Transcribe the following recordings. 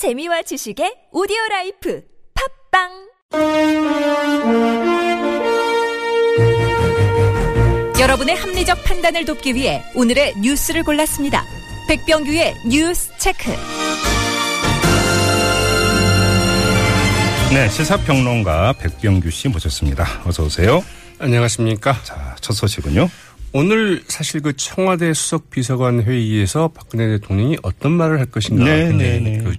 재미와 지식의 오디오 라이프 팟빵 여러분의 합리적 판단을 돕기 위해 오늘의 뉴스를 골랐습니다. 백병규의 뉴스 체크. 네, 시사평론가 백병규 씨 모셨습니다. 어서 오세요. 안녕하십니까. 자, 첫 소식은요. 오늘 사실 그 청와대 수석 비서관 회의에서 박근혜 대통령이 어떤 말을 할 것인가 네, 네, 네. 그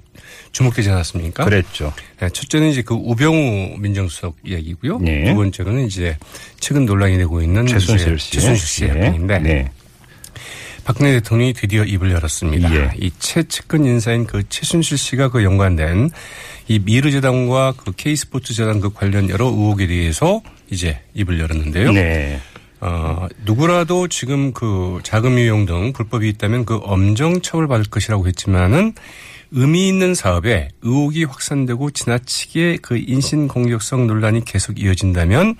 주목되지 않았습니까? 그랬죠. 네, 첫째는 이제 그 우병우 민정수석 이야기고요. 네. 두 번째는 이제 최근 논란이 되고 있는 최순실 씨. 최순실 씨의 네. 건인데 네. 박근혜 대통령이 드디어 입을 열었습니다. 예. 이 최측근 인사인 그 최순실 씨가 그 연관된 이 미르재단과 그 K스포츠재단 그 관련 여러 의혹에 대해서 이제 입을 열었는데요. 네. 어, 누구라도 지금 그 자금 유용 등 불법이 있다면 그 엄정 처벌받을 것이라고 했지만은 의미 있는 사업에 의혹이 확산되고 지나치게 그 인신 공격성 논란이 계속 이어진다면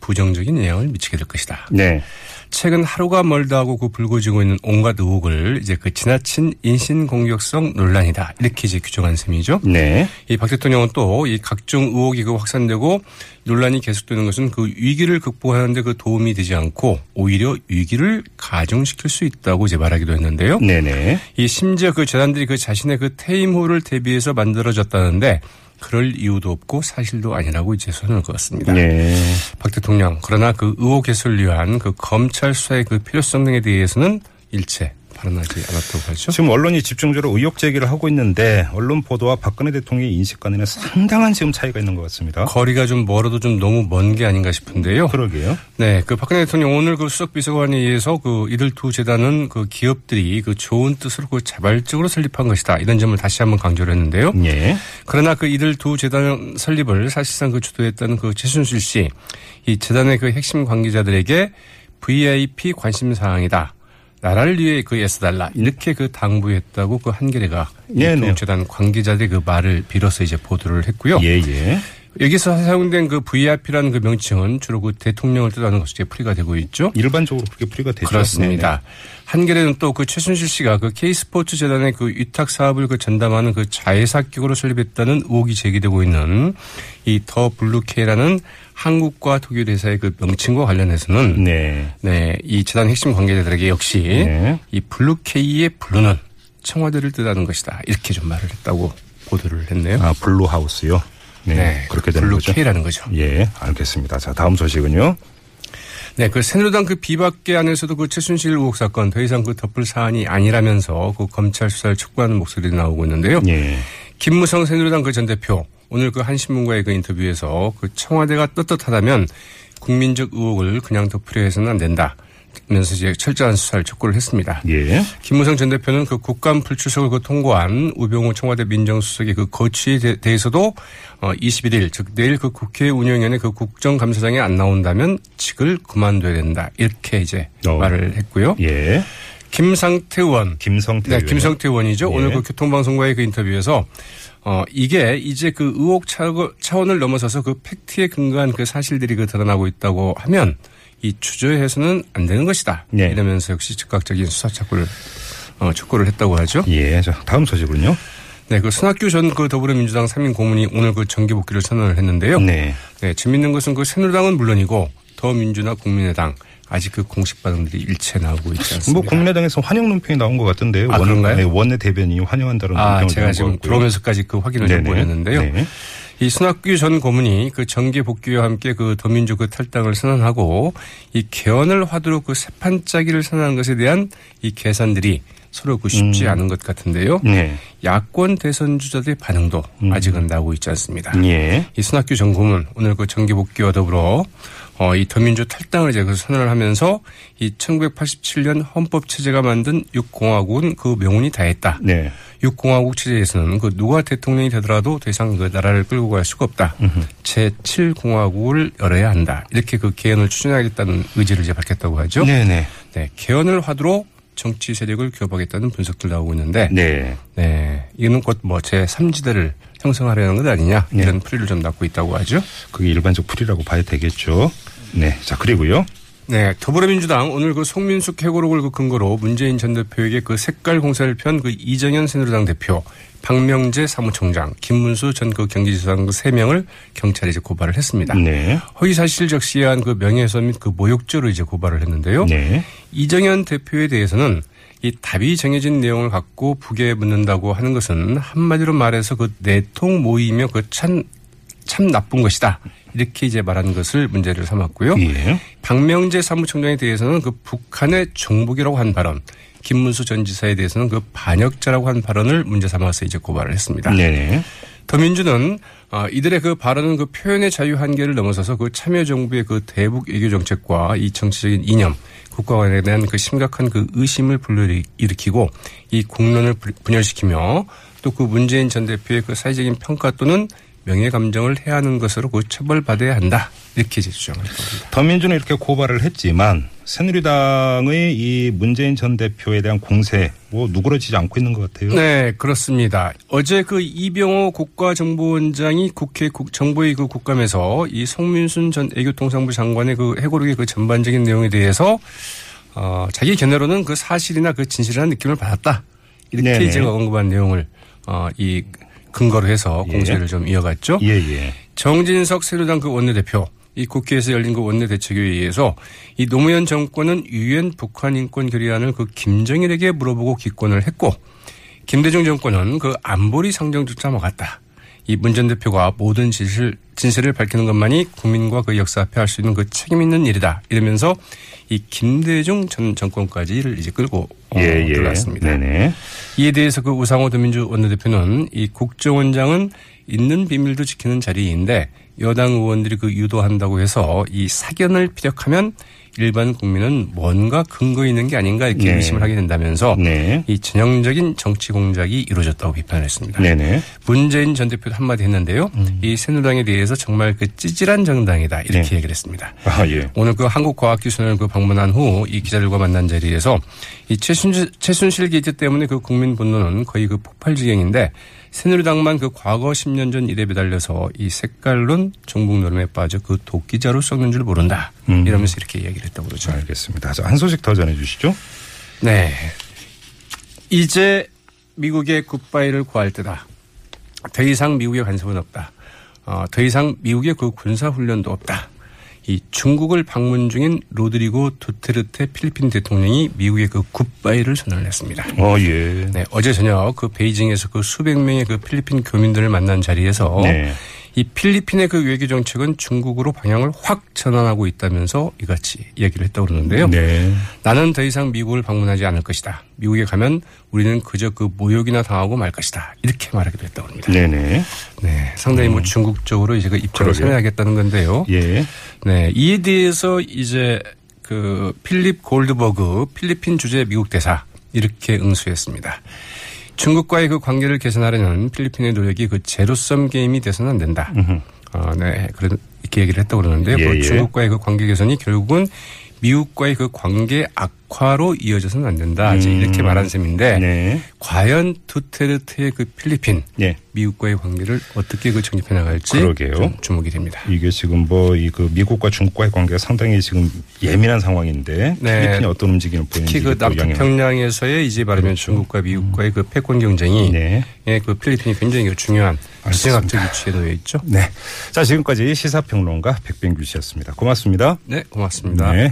부정적인 영향을 미치게 될 것이다. 네. 최근 하루가 멀다 하고 그 불거지고 있는 온갖 의혹을 이제 그 지나친 인신 공격성 논란이다. 이렇게 이제 규정한 셈이죠. 네. 이 박 대통령은 또 이 각종 의혹이 그 확산되고 논란이 계속되는 것은 그 위기를 극복하는데 그 도움이 되지 않고 오히려 위기를 가중시킬 수 있다고 이제 말하기도 했는데요. 네네. 이 심지어 그 재단들이 그 자신의 그 퇴임 후를 대비해서 만들어졌다는데 그럴 이유도 없고 사실도 아니라고 이제 선을 그었습니다. 네. 박 대통령 그러나 그 의혹 해소를 위한 그 검찰 수사의 그 필요성 등에 대해서는 일체 발언하지 않았다고 하죠. 지금 언론이 집중적으로 의혹 제기를 하고 있는데 언론 보도와 박근혜 대통령의 인식관에는 상당한 지금 차이가 있는 것 같습니다. 거리가 좀 멀어도 좀 너무 먼 게 아닌가 싶은데요. 그러게요. 네, 그 박근혜 대통령 오늘 그 수석 비서관에 의해서 그 이들 두 재단은 그 기업들이 그 좋은 뜻으로 그 자발적으로 설립한 것이다 이런 점을 다시 한번 강조를 했는데요. 예. 그러나 그 이들 두 재단 설립을 사실상 그 주도했다는 그 최순실 씨, 이 재단의 그 핵심 관계자들에게 VIP 관심 사항이다. 나라를 위해 그 애써달라 이렇게 그 당부했다고 그 한겨레가 네, 이두 네. 재단 관계자들의 그 말을 빌어서 이제 보도를 했고요. 예, 예. 여기서 사용된 그 VIP라는 그 명칭은 주로 그 대통령을 뜻하는 것으로 풀이가 되고 있죠. 일반적으로 그렇게 풀이가 되죠. 그렇습니다. 한겨레는 또 그 최순실 씨가 그 K스포츠 재단의 그 위탁 사업을 그 전담하는 그 자회사 기구로 설립했다는 의혹이 제기되고 있는 이 더 블루케이라는 한국과 독일 회사의 그 명칭과 관련해서는 네. 네, 이 재단 핵심 관계자들에게 역시 네. 이 블루케이의 blue는 청와대를 뜻하는 것이다. 이렇게 좀 말을 했다고 보도를 했네요. 아, Blue House요. 네. 네, 그렇게 되는 거죠. 블루케이라는 거죠. 예, 알겠습니다. 자, 다음 소식은요. 네, 그 새누리당 그 비박계 안에서도 그 최순실 의혹 사건 더 이상 그 덮을 사안이 아니라면서 그 검찰 수사를 촉구하는 목소리도 나오고 있는데요. 예. 김무성 새누리당 그 전 대표 오늘 그 한 신문과의 그 인터뷰에서 그 청와대가 떳떳하다면 국민적 의혹을 그냥 덮으려 해서는 안 된다. 면서 이제 철저한 수사를 촉구를 했습니다. 예. 김무성 전 대표는 그 국감 불출석을 그 통과한 우병우 청와대 민정수석의 그 거취에 대- 대해서도 어 21일 즉 내일 그 국회 운영위원회 그 국정감사장에 안 나온다면 직을 그만둬야 된다 이렇게 이제 어. 말을 했고요. 예. 김상태 의원 김성태. 네, 의원. 김성태 의원이죠. 예. 오늘 그 교통방송과의 그 인터뷰에서 어, 이게 이제 그 의혹 차원을 넘어서서 그 팩트에 근거한 그 사실들이 그 드러나고 있다고 하면 이 주저해서는 안 되는 것이다. 네. 이러면서 역시 즉각적인 수사 착구를 어, 촉구를 했다고 하죠. 예. 자, 다음 소식은요. 네, 그 손학규 전 그 더불어민주당 3인 고문이 오늘 그 정기 복귀를 선언을 했는데요. 네. 네, 재밌는 것은 그 새누리당은 물론이고 더민주나 국민의당 아직 그 공식 반응들이 일체 나오고 있지 않습니다. 뭐 국민의당에서 환영 논평이 나온 것 같던데요. 아, 그런가요? 네, 원내 대변인이 환영한다는 아, 논평을 제가 지금. 들어오면서까지 그 확인을 좀. 보였는데요. 네. 이 손학규 전 고문이 그 정계 복귀와 함께 그 더민주 그 탈당을 선언하고 이 개헌을 화두로 그 세판 짜기를 선언한 것에 대한 이 계산들이 서로 그 쉽지 음. 않은 것 같은데요. 네. 야권 대선 주자들의 반응도 아직은 나오고 있지 않습니다. 예. 이 손학규 전 고문 오늘 그 정계 복귀와 더불어 어, 이 더민주 탈당을 이제 그 선언을 하면서 이 1987년 헌법 체제가 만든 육공화국은 그 명운이 다했다. 네. 육공화국 체제에서는 그 누가 대통령이 되더라도 더 이상 그 나라를 끌고 갈 수가 없다. 제7공화국을 열어야 한다. 이렇게 그 개헌을 추진하겠다는 의지를 이제 밝혔다고 하죠. 네네. 네, 개헌을 화두로 정치 세력을 규합하겠다는 분석들 나오고 있는데, 네, 네. 이거는 곧 뭐 제3지대를 형성하려는 것 아니냐 네. 이런 풀이를 좀 낳고 있다고 하죠. 그게 일반적 풀이라고 봐야 되겠죠. 네. 자, 그리고요. 네, 더불어민주당 오늘 그 송민숙 해고록을 그 근거로 문재인 전 대표에게 그 색깔 공사를 편 그 이정현 새누리당 대표 박명재 사무총장, 김문수 전 그 경기지사장 그 3명을 경찰이 이제 고발을 했습니다. 네. 허위 사실 적시한 그 명예훼손 및 그 모욕죄로 이제 고발을 했는데요. 네. 이정현 대표에 대해서는 이 답이 정해진 내용을 갖고 북에 묻는다고 하는 것은 한마디로 말해서 그 내통 모임이며 그 참, 참 나쁜 것이다. 이렇게 이제 말하는 것을 문제를 삼았고요. 예. 박명재 사무총장에 대해서는 그 북한의 정복이라고 한 발언, 김문수 전 지사에 대해서는 그 반역자라고 한 발언을 문제 삼아서 이제 고발을 했습니다. 네. 더민주는 어, 이들의 그 발언은 그 표현의 자유 한계를 넘어서서 그 참여정부의 그 대북 외교 정책과 이 정치적인 이념, 국가관에 대한 그 심각한 그 의심을 불러일으키고 이 공론을 분열시키며 또 그 문재인 전 대표의 그 사회적인 평가 또는 명예 감정을 해야 하는 것으로 그 처벌받아야 한다. 이렇게 주장을 했습니다. 더민주는 이렇게 고발을 했지만 새누리당의 이 문재인 전 대표에 대한 공세 뭐 누그러지지 않고 있는 것 같아요. 네, 그렇습니다. 어제 그 이병호 국가정보원장이 국회 정보의 그 국감에서 이 송민순 전 애교통상부 장관의 그 해고록의 그 전반적인 내용에 대해서 어, 자기 견해로는 그 사실이나 그 진실이라는 느낌을 받았다. 이렇게 네네. 제가 언급한 내용을 어, 이 근거로 해서 예. 공세를 예. 좀 이어갔죠. 예, 예. 정진석 새누리당 그 원내대표 이 국회에서 열린 그 원내 대책회의에서 이 노무현 정권은 유엔 북한 인권 결의안을 그 김정일에게 물어보고 기권을 했고 김대중 정권은 그 안보리 상정조차 막았다. 이 문 전 대표가 모든 진실, 진실을 밝히는 것만이 국민과 그 역사 앞에 할 수 있는 그 책임 있는 일이다. 이러면서 이 김대중 전 정권까지를 이제 끌고 어, 예, 예. 들어갔습니다. 네네. 이에 대해서 그 우상호 더민주 원내대표는 이 국정원장은 있는 비밀도 지키는 자리인데 여당 의원들이 그 유도한다고 해서 이 사견을 피력하면 일반 국민은 뭔가 근거 있는 게 아닌가 이렇게 네. 의심을 하게 된다면서 네. 이 전형적인 정치 공작이 이루어졌다고 비판했습니다. 네네. 문재인 전 대표도 한마디 했는데요. 음. 이 새누리당에 대해서 정말 그 찌질한 정당이다 이렇게 네. 얘기를 했습니다. 아, 예. 오늘 그 한국과학기술을 그 방문한 후 이 기자들과 만난 자리에서 이 최순실, 최순실 게이트 때문에 그 국민 분노는 거의 그 폭발 지경인데 새누리당만 그 과거 10년 전 일에 매달려서 이 색깔론 종북 놀음에 빠져 그 도끼자루 썩는 줄 모른다. 음. 이러면서 이렇게 이야기를 했다고 그러죠. 알겠습니다. 한 소식 더 전해 주시죠. 네. 이제 미국에 goodbye를 고할 때다. 더 이상 미국의 간섭은 없다. 어, 더 이상 미국의 그 군사훈련도 없다. 이 중국을 방문 중인 로드리고 두테르테 필리핀 대통령이 미국의 그 굿바이를 선언을 했습니다. 어, 예. 네, 어제 저녁 그 베이징에서 그 수백 명의 그 필리핀 교민들을 만난 자리에서 네. 이 필리핀의 그 외교 정책은 중국으로 방향을 확 전환하고 있다면서 이같이 얘기를 했다고 그러는데요. 네. 나는 더 이상 미국을 방문하지 않을 것이다. 미국에 가면 우리는 그저 그 모욕이나 당하고 말 것이다. 이렇게 말하기도 했다고 합니다. 네네. 네. 상당히 뭐 음. 중국 적으로 이제 그 입장을 선회하겠다는 건데요. 예. 네. 이에 대해서 이제 그 필립 골드버그 필리핀 주재 미국 대사 이렇게 응수했습니다. 중국과의 그 관계를 개선하려는 필리핀의 노력이 그 제로섬 게임이 돼서는 안 된다. 어, 네. 그런 이렇게 얘기를 했다고 그러는데요. 예, 그 예. 중국과의 그 관계 개선이 결국은 미국과의 그 관계 악화로 이어져서는 안 된다. 음. 이렇게 말한 셈인데 네. 과연 두테르트의 그 필리핀 네. 미국과의 관계를 어떻게 그 정립해 나갈지 그러게요. 주목이 됩니다. 이게 지금 뭐 이 그 미국과 중국과의 관계가 상당히 지금 예민한 상황인데 네. 필리핀이 어떤 움직임을 보이는지 특히 그 남태평양에서의 이제 말하면 그렇죠. 중국과 미국과의 그 패권 경쟁이 네. 예, 그 필리핀이 굉장히 중요한 지정학적 위치에 놓여 있죠. 네. 자 지금까지 시사평론가 백병규 씨였습니다. 고맙습니다. 네, 고맙습니다. 네.